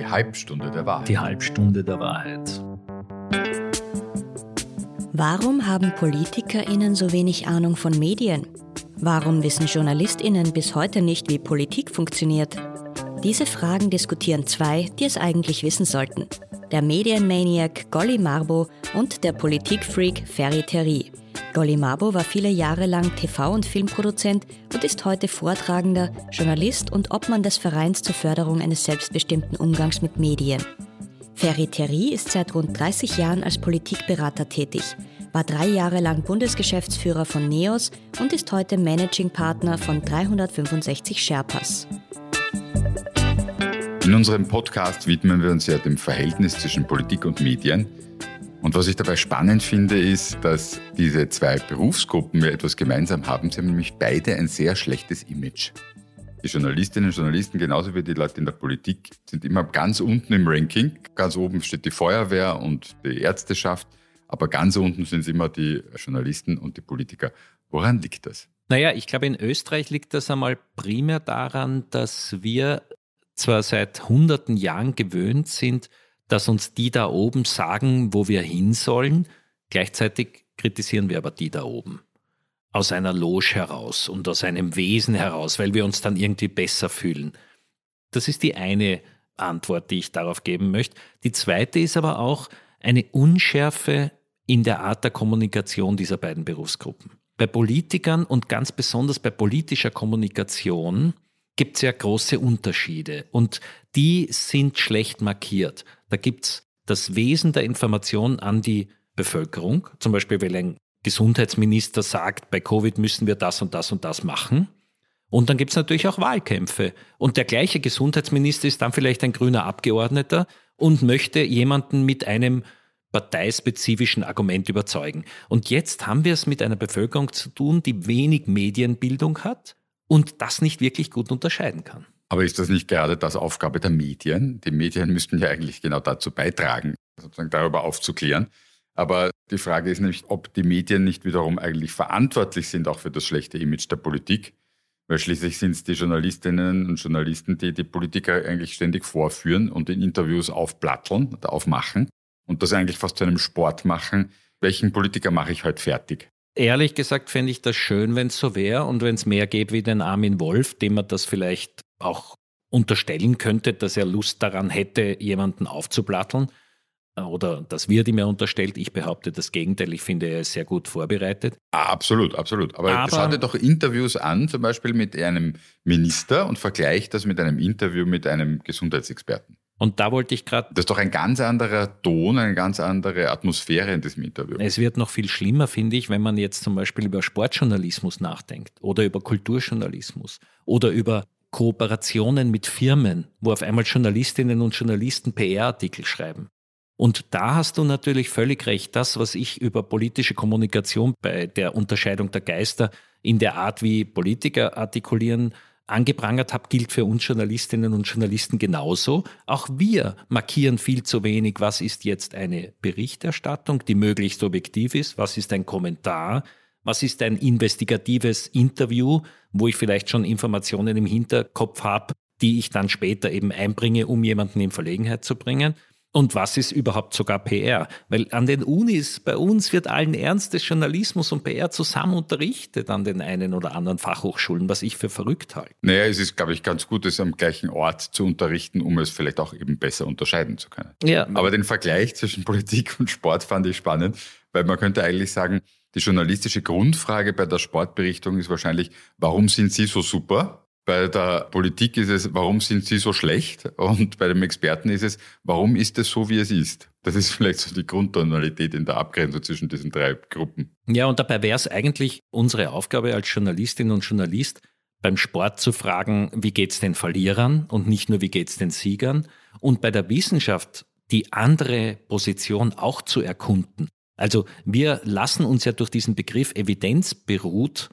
Die Halbstunde der Wahrheit. Die Halbstunde der Wahrheit. Warum haben PolitikerInnen so wenig Ahnung von Medien? Warum wissen JournalistInnen bis heute nicht, wie Politik funktioniert? Diese Fragen diskutieren zwei, die es eigentlich wissen sollten. Der Medienmaniac Golly Marbo und der Politikfreak Ferry Terry. Golly Marbo war viele Jahre lang TV- und Filmproduzent und ist heute Vortragender, Journalist und Obmann des Vereins zur Förderung eines selbstbestimmten Umgangs mit Medien. Ferry Terry ist seit rund 30 Jahren als Politikberater tätig, war drei Jahre lang Bundesgeschäftsführer von NEOS und ist heute Managing Partner von 365 Sherpas. In unserem Podcast widmen wir uns ja dem Verhältnis zwischen Politik und Medien. Und was ich dabei spannend finde, ist, dass diese zwei Berufsgruppen ja etwas gemeinsam haben. Sie haben nämlich beide ein sehr schlechtes Image. Die Journalistinnen und Journalisten, genauso wie die Leute in der Politik, sind immer ganz unten im Ranking. Ganz oben steht die Feuerwehr und die Ärzteschaft, aber ganz unten sind es immer die Journalisten und die Politiker. Woran liegt das? Naja, ich glaube, in Österreich liegt das einmal primär daran, dass wir zwar seit hunderten Jahren gewöhnt sind, dass uns die da oben sagen, wo wir hin sollen. Gleichzeitig kritisieren wir aber die da oben. Aus einer Loge heraus und aus einem Wesen heraus, weil wir uns dann irgendwie besser fühlen. Das ist die eine Antwort, die ich darauf geben möchte. Die zweite ist aber auch eine Unschärfe in der Art der Kommunikation dieser beiden Berufsgruppen. Bei Politikern und ganz besonders bei politischer Kommunikation gibt es ja große Unterschiede und die sind schlecht markiert. Da gibt es das Wesen der Information an die Bevölkerung, zum Beispiel weil ein Gesundheitsminister sagt, bei Covid müssen wir das und das und das machen. Und dann gibt es natürlich auch Wahlkämpfe. Und der gleiche Gesundheitsminister ist dann vielleicht ein grüner Abgeordneter und möchte jemanden mit einem parteispezifischen Argument überzeugen. Und jetzt haben wir es mit einer Bevölkerung zu tun, die wenig Medienbildung hat und das nicht wirklich gut unterscheiden kann. Aber ist das nicht gerade das Aufgabe der Medien? Die Medien müssten ja eigentlich genau dazu beitragen, sozusagen darüber aufzuklären. Aber die Frage ist nämlich, ob die Medien nicht wiederum eigentlich verantwortlich sind auch für das schlechte Image der Politik. Weil schließlich sind es die Journalistinnen und Journalisten, die die Politiker eigentlich ständig vorführen und in Interviews aufplatteln, aufmachen und das eigentlich fast zu einem Sport machen. Welchen Politiker mache ich heute fertig? Ehrlich gesagt fände ich das schön, wenn es so wäre und wenn es mehr gäbe wie den Armin Wolf, dem man das vielleicht auch unterstellen könnte, dass er Lust daran hätte, jemanden aufzuplatteln. Oder das wird ihm ja unterstellt. Ich behaupte das Gegenteil. Ich finde, er ist sehr gut vorbereitet. Absolut, absolut. Aber, Aber schau dir doch Interviews an, zum Beispiel mit einem Minister und vergleich das mit einem Interview mit einem Gesundheitsexperten. Und da wollte ich gerade. Das ist doch ein ganz anderer Ton, eine ganz andere Atmosphäre in diesem Interview. Es wird noch viel schlimmer, finde ich, wenn man jetzt zum Beispiel über Sportjournalismus nachdenkt oder über Kulturjournalismus oder über Kooperationen mit Firmen, wo auf einmal Journalistinnen und Journalisten PR-Artikel schreiben. Und da hast du natürlich völlig recht. Das, was ich über politische Kommunikation bei der Unterscheidung der Geister in der Art, wie Politiker artikulieren, angeprangert habe, gilt für uns Journalistinnen und Journalisten genauso. Auch wir markieren viel zu wenig, was ist jetzt eine Berichterstattung, die möglichst objektiv ist, was ist ein Kommentar, was ist ein investigatives Interview, wo ich vielleicht schon Informationen im Hinterkopf habe, die ich dann später eben einbringe, um jemanden in Verlegenheit zu bringen. Und was ist überhaupt sogar PR? Weil an den Unis, bei uns wird allen Ernstes Journalismus und PR zusammen unterrichtet an den einen oder anderen Fachhochschulen, was ich für verrückt halte. Naja, es ist, glaube ich, ganz gut, es am gleichen Ort zu unterrichten, um es vielleicht auch eben besser unterscheiden zu können. Ja. Aber den Vergleich zwischen Politik und Sport fand ich spannend, weil man könnte eigentlich sagen, die journalistische Grundfrage bei der Sportberichtung ist wahrscheinlich, warum sind Sie so super? Bei der Politik ist es, warum sind Sie so schlecht? Und bei dem Experten ist es, warum ist es so, wie es ist? Das ist vielleicht so die Grundtonalität in der Abgrenzung zwischen diesen drei Gruppen. Ja, und dabei wäre es eigentlich unsere Aufgabe als Journalistin und Journalist, beim Sport zu fragen, wie geht es den Verlierern und nicht nur, wie geht es den Siegern? Und bei der Wissenschaft die andere Position auch zu erkunden. Also wir lassen uns ja durch diesen Begriff Evidenz beruht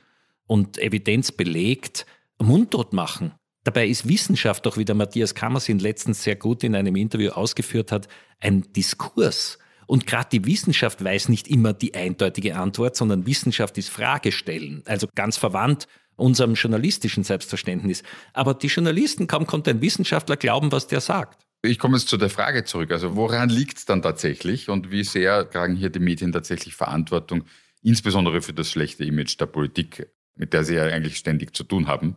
und Evidenz belegt mundtot machen. Dabei ist Wissenschaft doch, wie der Matthias Kammersin letztens sehr gut in einem Interview ausgeführt hat, ein Diskurs. Und gerade die Wissenschaft weiß nicht immer die eindeutige Antwort, sondern Wissenschaft ist Fragestellen. Also ganz verwandt unserem journalistischen Selbstverständnis. Aber die Journalisten, kaum konnte ein Wissenschaftler glauben, was der sagt. Ich komme jetzt zu der Frage zurück. Also woran liegt es dann tatsächlich und wie sehr tragen hier die Medien tatsächlich Verantwortung, insbesondere für das schlechte Image der Politik, mit der sie ja eigentlich ständig zu tun haben?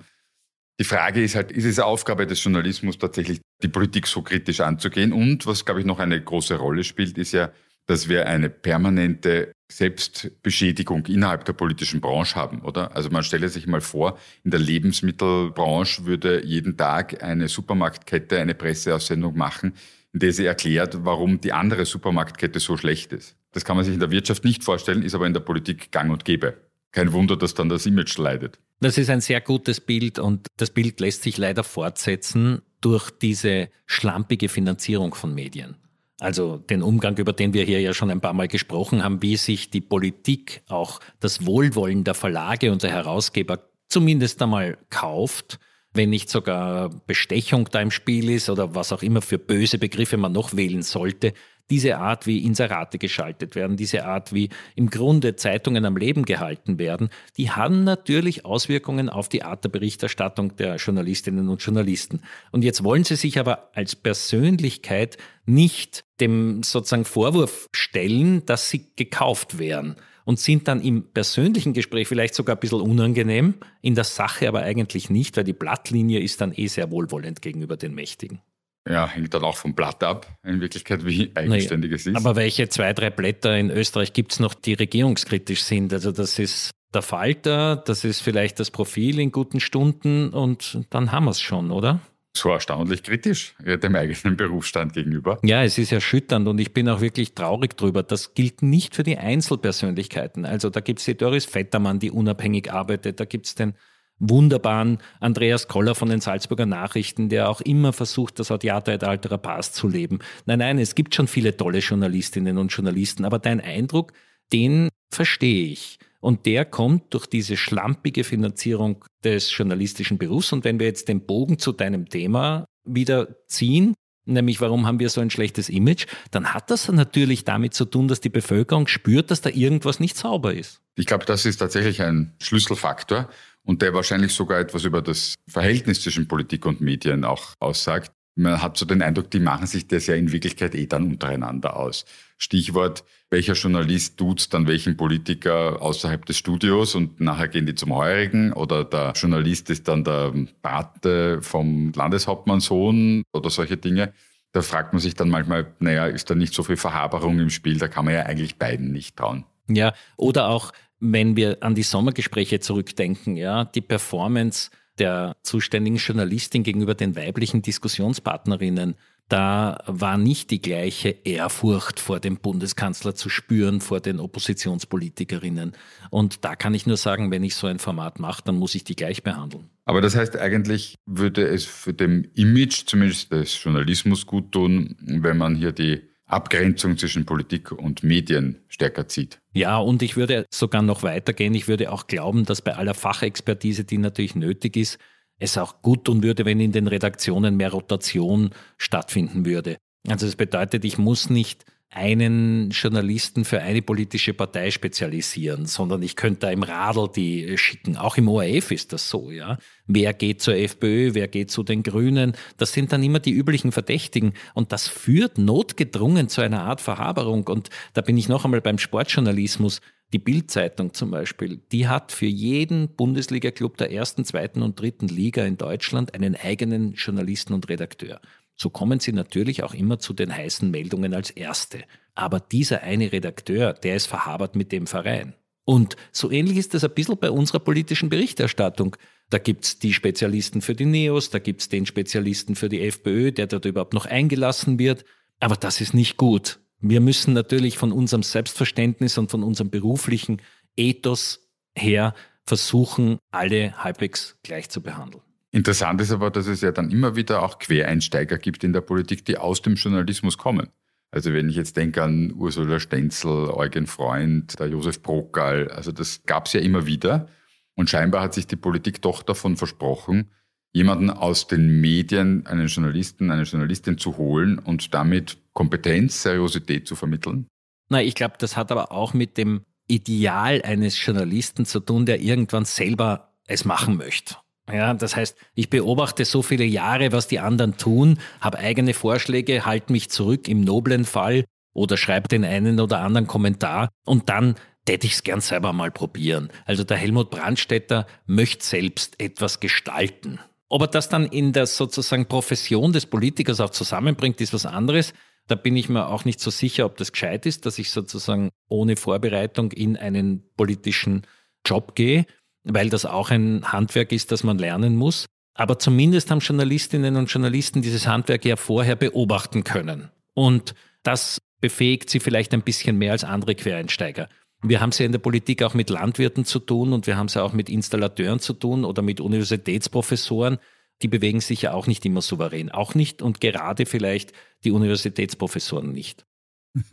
Die Frage ist halt, ist es Aufgabe des Journalismus tatsächlich, die Politik so kritisch anzugehen? Und was, glaube ich, noch eine große Rolle spielt, ist ja, dass wir eine permanente Selbstbeschädigung innerhalb der politischen Branche haben, oder? Also man stelle sich mal vor, in der Lebensmittelbranche würde jeden Tag eine Supermarktkette eine Presseaussendung machen, in der sie erklärt, warum die andere Supermarktkette so schlecht ist. Das kann man sich in der Wirtschaft nicht vorstellen, ist aber in der Politik gang und gäbe. Kein Wunder, dass dann das Image leidet. Das ist ein sehr gutes Bild und das Bild lässt sich leider fortsetzen durch diese schlampige Finanzierung von Medien. Also den Umgang, über den wir hier ja schon ein paar Mal gesprochen haben, wie sich die Politik auch das Wohlwollen der Verlage und der Herausgeber zumindest einmal kauft, wenn nicht sogar Bestechung da im Spiel ist oder was auch immer für böse Begriffe man noch wählen sollte, diese Art, wie Inserate geschaltet werden, diese Art, wie im Grunde Zeitungen am Leben gehalten werden, die haben natürlich Auswirkungen auf die Art der Berichterstattung der Journalistinnen und Journalisten. Und jetzt wollen sie sich aber als Persönlichkeit nicht dem sozusagen Vorwurf stellen, dass sie gekauft wären und sind dann im persönlichen Gespräch vielleicht sogar ein bisschen unangenehm, in der Sache aber eigentlich nicht, weil die Blattlinie ist dann eh sehr wohlwollend gegenüber den Mächtigen. Ja, hängt dann auch vom Blatt ab, in Wirklichkeit, wie eigenständig es ist. Aber welche zwei, drei Blätter in Österreich gibt es noch, die regierungskritisch sind? Also das ist der Falter, das ist vielleicht das Profil in guten Stunden und dann haben wir es schon, oder? So erstaunlich kritisch dem eigenen Berufsstand gegenüber. Ja, es ist erschütternd und ich bin auch wirklich traurig drüber. Das gilt nicht für die Einzelpersönlichkeiten. Also da gibt es die Doris Vettermann, die unabhängig arbeitet, da gibt es den wunderbaren Andreas Koller von den Salzburger Nachrichten, der auch immer versucht, das altera pars zu leben. Nein, nein, es gibt schon viele tolle Journalistinnen und Journalisten, aber dein Eindruck, den verstehe ich. Und der kommt durch diese schlampige Finanzierung des journalistischen Berufs. Und wenn wir jetzt den Bogen zu deinem Thema wieder ziehen, nämlich warum haben wir so ein schlechtes Image, dann hat das natürlich damit zu tun, dass die Bevölkerung spürt, dass da irgendwas nicht sauber ist. Ich glaube, das ist tatsächlich ein Schlüsselfaktor und der wahrscheinlich sogar etwas über das Verhältnis zwischen Politik und Medien auch aussagt. Man hat so den Eindruck, die machen sich das ja in Wirklichkeit eh dann untereinander aus. Stichwort, welcher Journalist tut dann welchen Politiker außerhalb des Studios und nachher gehen die zum Heurigen oder der Journalist ist dann der Pate vom Landeshauptmannssohn oder solche Dinge. Da fragt man sich dann manchmal, naja, ist da nicht so viel Verhaberung im Spiel? Da kann man ja eigentlich beiden nicht trauen. Ja, oder auch wenn wir an die Sommergespräche zurückdenken, ja, die Performance der zuständigen Journalistin gegenüber den weiblichen Diskussionspartnerinnen, da war nicht die gleiche Ehrfurcht vor dem Bundeskanzler zu spüren, vor den Oppositionspolitikerinnen. Und da kann ich nur sagen, wenn ich so ein Format mache, dann muss ich die gleich behandeln. Aber das heißt, eigentlich würde es für dem Image zumindest des Journalismus gut tun, wenn man hier die Abgrenzung zwischen Politik und Medien stärker zieht. Ja, und ich würde sogar noch weitergehen. Ich würde auch glauben, dass bei aller Fachexpertise, die natürlich nötig ist, es auch gut tun würde, wenn in den Redaktionen mehr Rotation stattfinden würde. Also das bedeutet, ich muss nicht einen Journalisten für eine politische Partei spezialisieren, sondern ich könnte da im Radl die schicken. Auch im ORF ist das so, ja. Wer geht zur FPÖ, wer geht zu den Grünen? Das sind dann immer die üblichen Verdächtigen. Und das führt notgedrungen zu einer Art Verhaberung. Und da bin ich noch einmal beim Sportjournalismus. Die Bildzeitung zum Beispiel, die hat für jeden Bundesliga-Club der ersten, zweiten und dritten Liga in Deutschland einen eigenen Journalisten und Redakteur. So kommen Sie natürlich auch immer zu den heißen Meldungen als Erste. Aber dieser eine Redakteur, der ist verhabert mit dem Verein. Und so ähnlich ist das ein bisschen bei unserer politischen Berichterstattung. Da gibt's die Spezialisten für die Neos, da gibt's den Spezialisten für die FPÖ, der dort überhaupt noch eingelassen wird. Aber das ist nicht gut. Wir müssen natürlich von unserem Selbstverständnis und von unserem beruflichen Ethos her versuchen, alle halbwegs gleich zu behandeln. Interessant ist aber, dass es ja dann immer wieder auch Quereinsteiger gibt in der Politik, die aus dem Journalismus kommen. Also wenn ich jetzt denke an Ursula Stenzel, Eugen Freund, der Josef Brockal, also das gab es ja immer wieder. Und scheinbar hat sich die Politik doch davon versprochen, jemanden aus den Medien, einen Journalisten, eine Journalistin zu holen und damit Kompetenz, Seriosität zu vermitteln. Na, ich glaube, das hat aber auch mit dem Ideal eines Journalisten zu tun, der irgendwann selber es machen möchte. Ja, das heißt, ich beobachte so viele Jahre, was die anderen tun, habe eigene Vorschläge, halte mich zurück im noblen Fall oder schreibe den einen oder anderen Kommentar und dann hätte ich es gern selber mal probieren. Also der Helmut Brandstätter möchte selbst etwas gestalten. Ob er das dann in der sozusagen Profession des Politikers auch zusammenbringt, ist was anderes. Da bin ich mir auch nicht so sicher, ob das gescheit ist, dass ich sozusagen ohne Vorbereitung in einen politischen Job gehe, weil das auch ein Handwerk ist, das man lernen muss. Aber zumindest haben Journalistinnen und Journalisten dieses Handwerk ja vorher beobachten können. Und das befähigt sie vielleicht ein bisschen mehr als andere Quereinsteiger. Wir haben es ja in der Politik auch mit Landwirten zu tun und wir haben es ja auch mit Installateuren zu tun oder mit Universitätsprofessoren. Die bewegen sich ja auch nicht immer souverän. Auch nicht und gerade vielleicht die Universitätsprofessoren nicht.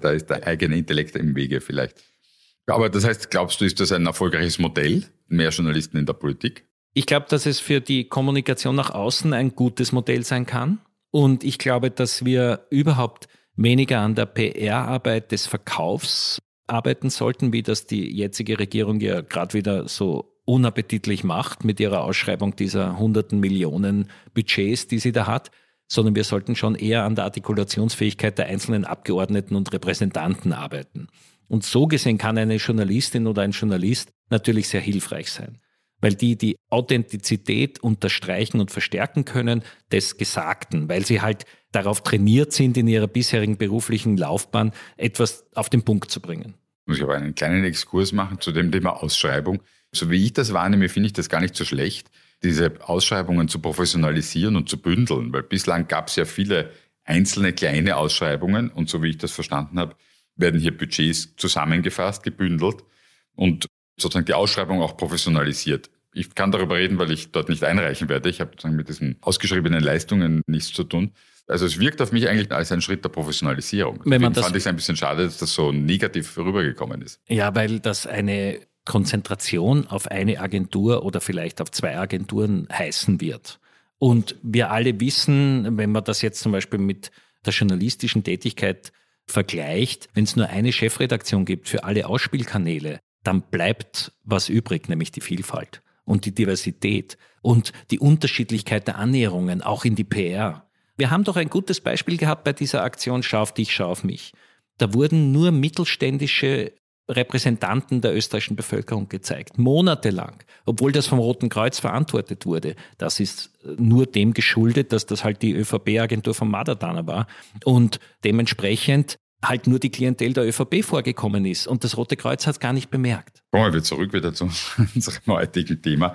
da ist der eigene Intellekt im Wege vielleicht. Aber das heißt, glaubst du, ist das ein erfolgreiches Modell? Mehr Journalisten in der Politik? Ich glaube, dass es für die Kommunikation nach außen ein gutes Modell sein kann. Und ich glaube, dass wir überhaupt weniger an der PR-Arbeit des Verkaufs arbeiten sollten, wie das die jetzige Regierung ja gerade wieder so unappetitlich macht mit ihrer Ausschreibung dieser hunderten Millionen Budgets, die sie da hat, sondern wir sollten schon eher an der Artikulationsfähigkeit der einzelnen Abgeordneten und Repräsentanten arbeiten. Und so gesehen kann eine Journalistin oder ein Journalist natürlich sehr hilfreich sein, weil die die Authentizität unterstreichen und verstärken können des Gesagten, weil sie halt darauf trainiert sind, in ihrer bisherigen beruflichen Laufbahn etwas auf den Punkt zu bringen. Muss ich aber einen kleinen Exkurs machen zu dem Thema Ausschreibung. So wie ich das wahrnehme, finde ich das gar nicht so schlecht, diese Ausschreibungen zu professionalisieren und zu bündeln, weil bislang gab es ja viele einzelne kleine Ausschreibungen und so wie ich das verstanden habe, werden hier Budgets zusammengefasst, gebündelt und sozusagen die Ausschreibung auch professionalisiert. Ich kann darüber reden, weil ich dort nicht einreichen werde. Ich habe sozusagen mit diesen ausgeschriebenen Leistungen nichts zu tun. Also es wirkt auf mich eigentlich als ein Schritt der Professionalisierung. Wenn man das fand ich es ein bisschen schade, dass das so negativ rübergekommen ist. Ja, weil das eine Konzentration auf eine Agentur oder vielleicht auf zwei Agenturen heißen wird. Und wir alle wissen, wenn man das jetzt zum Beispiel mit der journalistischen Tätigkeit vergleicht, wenn es nur eine Chefredaktion gibt für alle Ausspielkanäle, dann bleibt was übrig, nämlich die Vielfalt und die Diversität und die Unterschiedlichkeit der Annäherungen, auch in die PR. Wir haben doch ein gutes Beispiel gehabt bei dieser Aktion Schau auf dich, schau auf mich. Da wurden nur mittelständische Repräsentanten der österreichischen Bevölkerung gezeigt, monatelang, obwohl das vom Roten Kreuz verantwortet wurde. Das ist nur dem geschuldet, dass das halt die ÖVP-Agentur von Madadana war und dementsprechend halt nur die Klientel der ÖVP vorgekommen ist und das Rote Kreuz hat es gar nicht bemerkt. Kommen wir zurück wieder zu unserem heutigen Thema.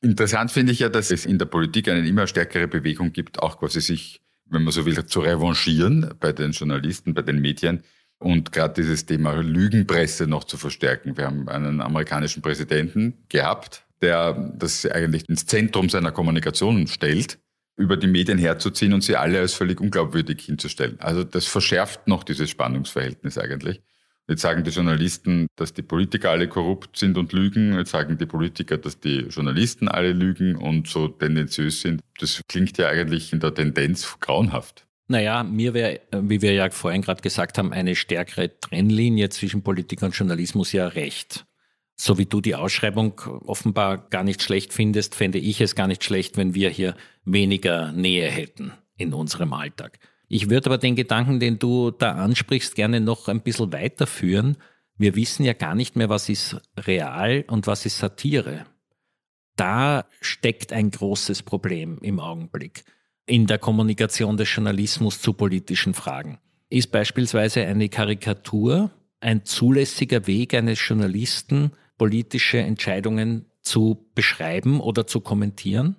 Interessant finde ich ja, dass es in der Politik eine immer stärkere Bewegung gibt, auch quasi sich, wenn man so will, zu revanchieren bei den Journalisten, bei den Medien und gerade dieses Thema Lügenpresse noch zu verstärken. Wir haben einen amerikanischen Präsidenten gehabt, der das eigentlich ins Zentrum seiner Kommunikation stellt, über die Medien herzuziehen und sie alle als völlig unglaubwürdig hinzustellen. Also das verschärft noch dieses Spannungsverhältnis eigentlich. Jetzt sagen die Journalisten, dass die Politiker alle korrupt sind und lügen. Jetzt sagen die Politiker, dass die Journalisten alle lügen und so tendenziös sind. Das klingt ja eigentlich in der Tendenz grauenhaft. Naja, mir wäre, wie wir ja vorhin gerade gesagt haben, eine stärkere Trennlinie zwischen Politik und Journalismus ja recht. So wie du die Ausschreibung offenbar gar nicht schlecht findest, fände ich es gar nicht schlecht, wenn wir hier weniger Nähe hätten in unserem Alltag. Ich würde aber den Gedanken, den du da ansprichst, gerne noch ein bisschen weiterführen. Wir wissen ja gar nicht mehr, was ist real und was ist Satire. Da steckt ein großes Problem im Augenblick in der Kommunikation des Journalismus zu politischen Fragen. Ist beispielsweise eine Karikatur ein zulässiger Weg eines Journalisten, politische Entscheidungen zu beschreiben oder zu kommentieren?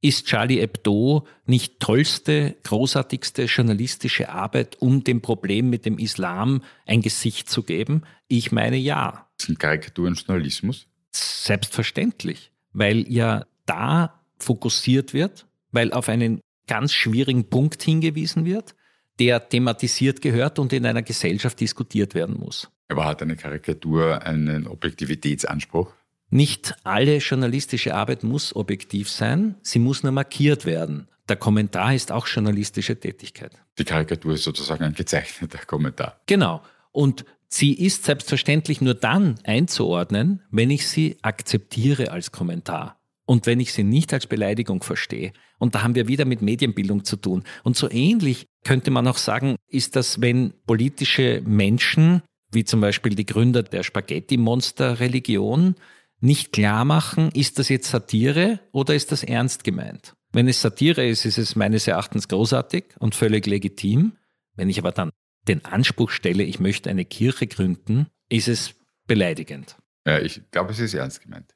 Ist Charlie Hebdo nicht tollste, großartigste journalistische Arbeit, um dem Problem mit dem Islam ein Gesicht zu geben? Ich meine ja. Sind Karikaturen Journalismus? Selbstverständlich, weil ja da fokussiert wird, weil auf einen ganz schwierigen Punkt hingewiesen wird, der thematisiert gehört und in einer Gesellschaft diskutiert werden muss. Aber hat eine Karikatur einen Objektivitätsanspruch? Nicht alle journalistische Arbeit muss objektiv sein, sie muss nur markiert werden. Der Kommentar ist auch journalistische Tätigkeit. Die Karikatur ist sozusagen ein gezeichneter Kommentar. Genau. Und sie ist selbstverständlich nur dann einzuordnen, wenn ich sie akzeptiere als Kommentar. und wenn ich sie nicht als Beleidigung verstehe. Und da haben wir wieder mit Medienbildung zu tun. Und so ähnlich könnte man auch sagen, ist das, wenn politische Menschen, wie zum Beispiel die Gründer der Spaghetti-Monster-Religion, nicht klar machen, ist das jetzt Satire oder ist das ernst gemeint? Wenn es Satire ist, ist es meines Erachtens großartig und völlig legitim. Wenn ich aber dann den Anspruch stelle, ich möchte eine Kirche gründen, ist es beleidigend. Ja, ich glaube, es ist ernst gemeint.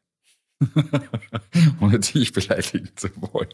ohne dich beleidigen zu wollen.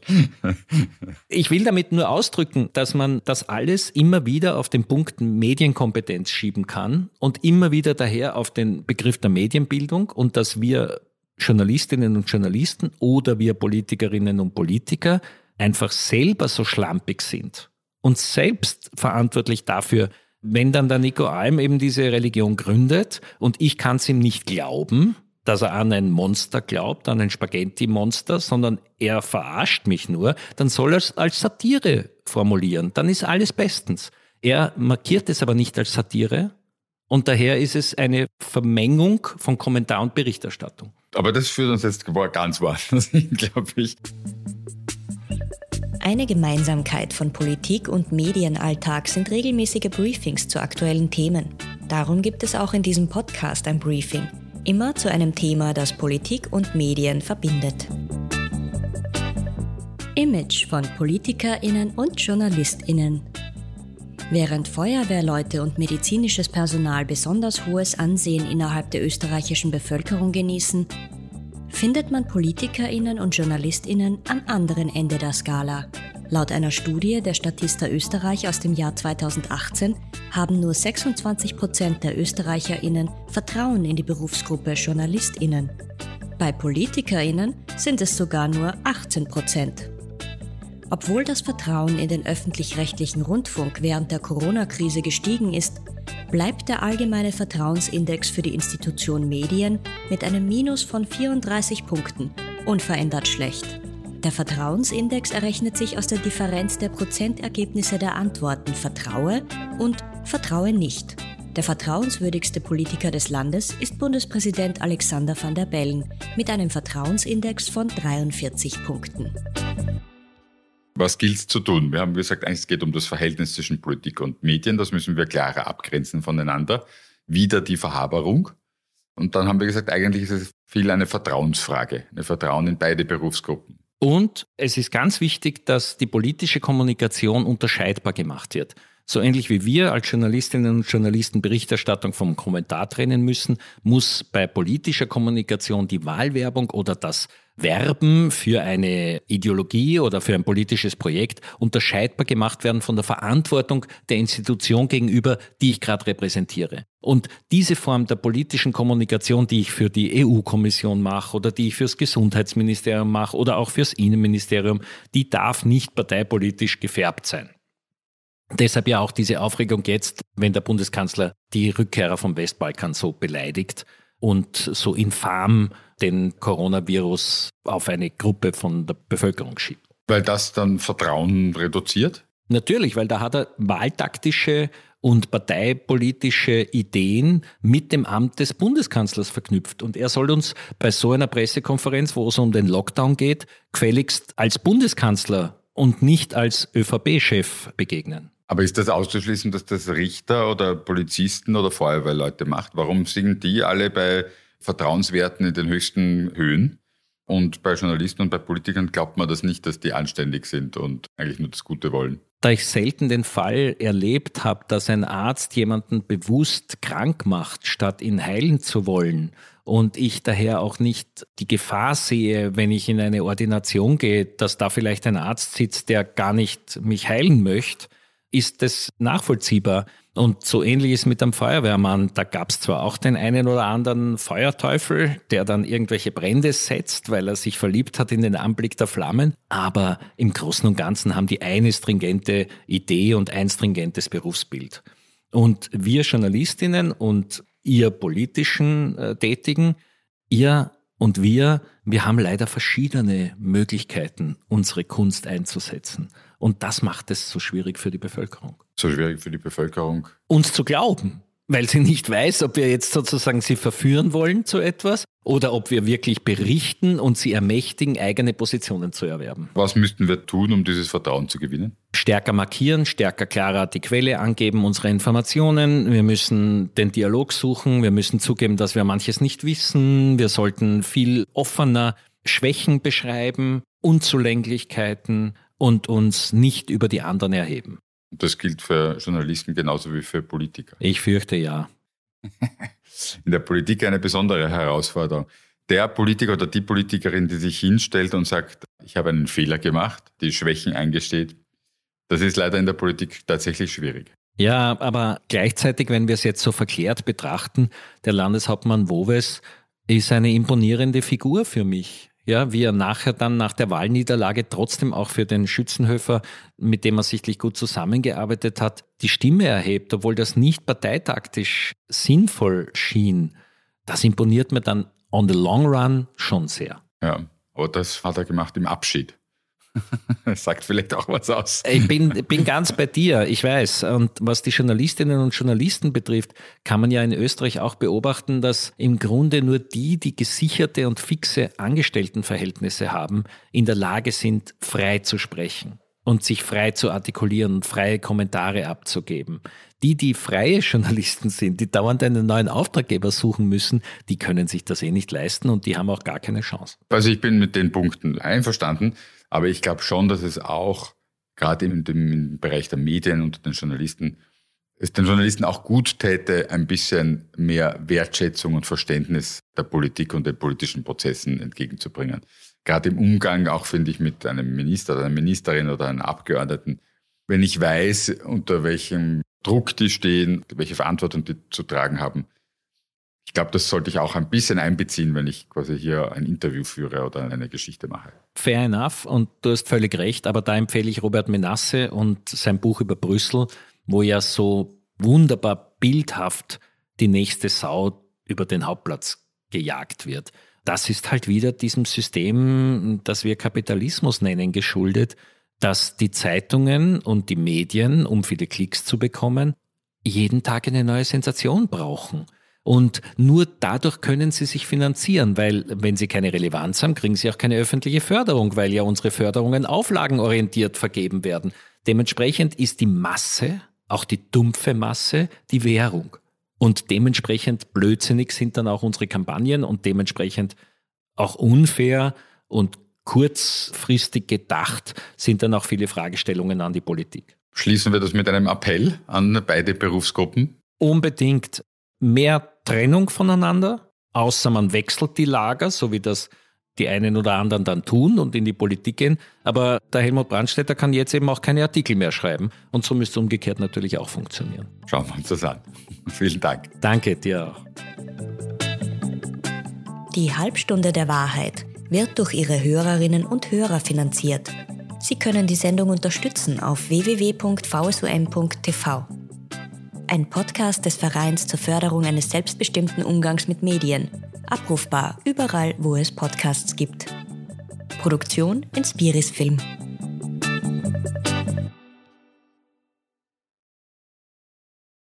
ich will damit nur ausdrücken, dass man das alles immer wieder auf den Punkt Medienkompetenz schieben kann und immer wieder daher auf den Begriff der Medienbildung und dass wir Journalistinnen und Journalisten oder wir Politikerinnen und Politiker einfach selber so schlampig sind und selbst verantwortlich dafür, wenn dann der Nico Alm eben diese Religion gründet und ich kann es ihm nicht glauben, dass er an ein Monster glaubt, an ein Spaghetti-Monster, sondern er verarscht mich nur, dann soll er es als Satire formulieren. Dann ist alles bestens. Er markiert es aber nicht als Satire und daher ist es eine Vermengung von Kommentar und Berichterstattung. Aber das führt uns jetzt ganz woanders hin, glaube ich. Eine Gemeinsamkeit von Politik und Medienalltag sind regelmäßige Briefings zu aktuellen Themen. Darum gibt es auch in diesem Podcast ein Briefing – Immer zu einem Thema, das Politik und Medien verbindet. Image von Politikerinnen und Journalistinnen. Während Feuerwehrleute und medizinisches Personal besonders hohes Ansehen innerhalb der österreichischen Bevölkerung genießen, findet man Politikerinnen und Journalistinnen am anderen Ende der Skala. Laut einer Studie der Statista Österreich aus dem Jahr 2018 haben nur 26 Prozent der ÖsterreicherInnen Vertrauen in die Berufsgruppe JournalistInnen. Bei PolitikerInnen sind es sogar nur 18 Prozent. Obwohl das Vertrauen in den öffentlich-rechtlichen Rundfunk während der Corona-Krise gestiegen ist, bleibt der allgemeine Vertrauensindex für die Institution Medien mit einem Minus von 34 Punkten unverändert schlecht. Der Vertrauensindex errechnet sich aus der Differenz der Prozentergebnisse der Antworten Vertraue und Vertraue nicht. Der vertrauenswürdigste Politiker des Landes ist Bundespräsident Alexander van der Bellen mit einem Vertrauensindex von 43 Punkten. Was gilt es zu tun? Wir haben gesagt, es geht um das Verhältnis zwischen Politik und Medien. Das müssen wir klarer abgrenzen voneinander. Wieder die Verhaberung. Und dann haben wir gesagt, eigentlich ist es viel eine Vertrauensfrage, eine Vertrauen in beide Berufsgruppen. Und es ist ganz wichtig, dass die politische Kommunikation unterscheidbar gemacht wird. So ähnlich wie wir als Journalistinnen und Journalisten Berichterstattung vom Kommentar trennen müssen, muss bei politischer Kommunikation die Wahlwerbung oder das Werben für eine Ideologie oder für ein politisches Projekt unterscheidbar gemacht werden von der Verantwortung der Institution gegenüber, die ich gerade repräsentiere. Und diese Form der politischen Kommunikation, die ich für die EU-Kommission mache oder die ich fürs Gesundheitsministerium mache oder auch fürs Innenministerium, die darf nicht parteipolitisch gefärbt sein. Deshalb ja auch diese Aufregung jetzt, wenn der Bundeskanzler die Rückkehrer vom Westbalkan so beleidigt und so infam den Coronavirus auf eine Gruppe von der Bevölkerung schiebt. Weil das dann Vertrauen reduziert? Natürlich, weil da hat er wahltaktische und parteipolitische Ideen mit dem Amt des Bundeskanzlers verknüpft. Und er soll uns bei so einer Pressekonferenz, wo es um den Lockdown geht, gefälligst als Bundeskanzler und nicht als ÖVP-Chef begegnen. Aber ist das auszuschließen, dass das Richter oder Polizisten oder Feuerwehrleute macht? Warum sind die alle bei Vertrauenswerten in den höchsten Höhen? Und bei Journalisten und bei Politikern glaubt man das nicht, dass die anständig sind und eigentlich nur das Gute wollen. Da ich selten den Fall erlebt habe, dass ein Arzt jemanden bewusst krank macht, statt ihn heilen zu wollen, und ich daher auch nicht die Gefahr sehe, wenn ich in eine Ordination gehe, dass da vielleicht ein Arzt sitzt, der gar nicht mich heilen möchte, ist es nachvollziehbar. Und so ähnlich ist mit dem Feuerwehrmann. Da gab es zwar auch den einen oder anderen Feuerteufel, der dann irgendwelche Brände setzt, weil er sich verliebt hat in den Anblick der Flammen, aber im Großen und Ganzen haben die eine stringente Idee und ein stringentes Berufsbild. Und wir Journalistinnen und ihr politischen äh, Tätigen, ihr und wir, wir haben leider verschiedene Möglichkeiten, unsere Kunst einzusetzen. Und das macht es so schwierig für die Bevölkerung. So schwierig für die Bevölkerung. Uns zu glauben, weil sie nicht weiß, ob wir jetzt sozusagen sie verführen wollen zu etwas oder ob wir wirklich berichten und sie ermächtigen, eigene Positionen zu erwerben. Was müssten wir tun, um dieses Vertrauen zu gewinnen? Stärker markieren, stärker klarer die Quelle angeben, unsere Informationen. Wir müssen den Dialog suchen. Wir müssen zugeben, dass wir manches nicht wissen. Wir sollten viel offener Schwächen beschreiben, Unzulänglichkeiten und uns nicht über die anderen erheben. Das gilt für Journalisten genauso wie für Politiker. Ich fürchte ja. In der Politik eine besondere Herausforderung. Der Politiker oder die Politikerin, die sich hinstellt und sagt, ich habe einen Fehler gemacht, die Schwächen eingesteht, das ist leider in der Politik tatsächlich schwierig. Ja, aber gleichzeitig, wenn wir es jetzt so verklärt betrachten, der Landeshauptmann Woves ist eine imponierende Figur für mich ja, wie er nachher dann nach der Wahlniederlage trotzdem auch für den Schützenhöfer, mit dem er sichtlich gut zusammengearbeitet hat, die Stimme erhebt, obwohl das nicht parteitaktisch sinnvoll schien. Das imponiert mir dann on the long run schon sehr. Ja, aber das hat er gemacht im Abschied. Sagt vielleicht auch was aus. Ich bin, bin ganz bei dir, ich weiß. Und was die Journalistinnen und Journalisten betrifft, kann man ja in Österreich auch beobachten, dass im Grunde nur die, die gesicherte und fixe Angestelltenverhältnisse haben, in der Lage sind, frei zu sprechen und sich frei zu artikulieren und freie Kommentare abzugeben. Die, die freie Journalisten sind, die dauernd einen neuen Auftraggeber suchen müssen, die können sich das eh nicht leisten und die haben auch gar keine Chance. Also ich bin mit den Punkten einverstanden. Aber ich glaube schon, dass es auch gerade im, im Bereich der Medien und den Journalisten es den Journalisten auch gut täte, ein bisschen mehr Wertschätzung und Verständnis der Politik und den politischen Prozessen entgegenzubringen. Gerade im Umgang auch, finde ich, mit einem Minister oder einer Ministerin oder einem Abgeordneten. Wenn ich weiß, unter welchem Druck die stehen, welche Verantwortung die zu tragen haben, ich glaube, das sollte ich auch ein bisschen einbeziehen, wenn ich quasi hier ein Interview führe oder eine Geschichte mache. Fair enough und du hast völlig recht, aber da empfehle ich Robert Menasse und sein Buch über Brüssel, wo ja so wunderbar bildhaft die nächste Sau über den Hauptplatz gejagt wird. Das ist halt wieder diesem System, das wir Kapitalismus nennen, geschuldet, dass die Zeitungen und die Medien, um viele Klicks zu bekommen, jeden Tag eine neue Sensation brauchen. Und nur dadurch können sie sich finanzieren, weil wenn sie keine Relevanz haben, kriegen sie auch keine öffentliche Förderung, weil ja unsere Förderungen auflagenorientiert vergeben werden. Dementsprechend ist die Masse, auch die dumpfe Masse, die Währung. Und dementsprechend blödsinnig sind dann auch unsere Kampagnen und dementsprechend auch unfair und kurzfristig gedacht sind dann auch viele Fragestellungen an die Politik. Schließen wir das mit einem Appell an beide Berufsgruppen? Unbedingt mehr Trennung voneinander, außer man wechselt die Lager, so wie das die einen oder anderen dann tun und in die Politik gehen. Aber der Helmut Brandstätter kann jetzt eben auch keine Artikel mehr schreiben. Und so müsste umgekehrt natürlich auch funktionieren. Schauen wir uns das an. Vielen Dank. Danke dir auch. Die Halbstunde der Wahrheit wird durch ihre Hörerinnen und Hörer finanziert. Sie können die Sendung unterstützen auf www.vsum.tv ein Podcast des Vereins zur Förderung eines selbstbestimmten Umgangs mit Medien. Abrufbar überall, wo es Podcasts gibt. Produktion Inspiris Film.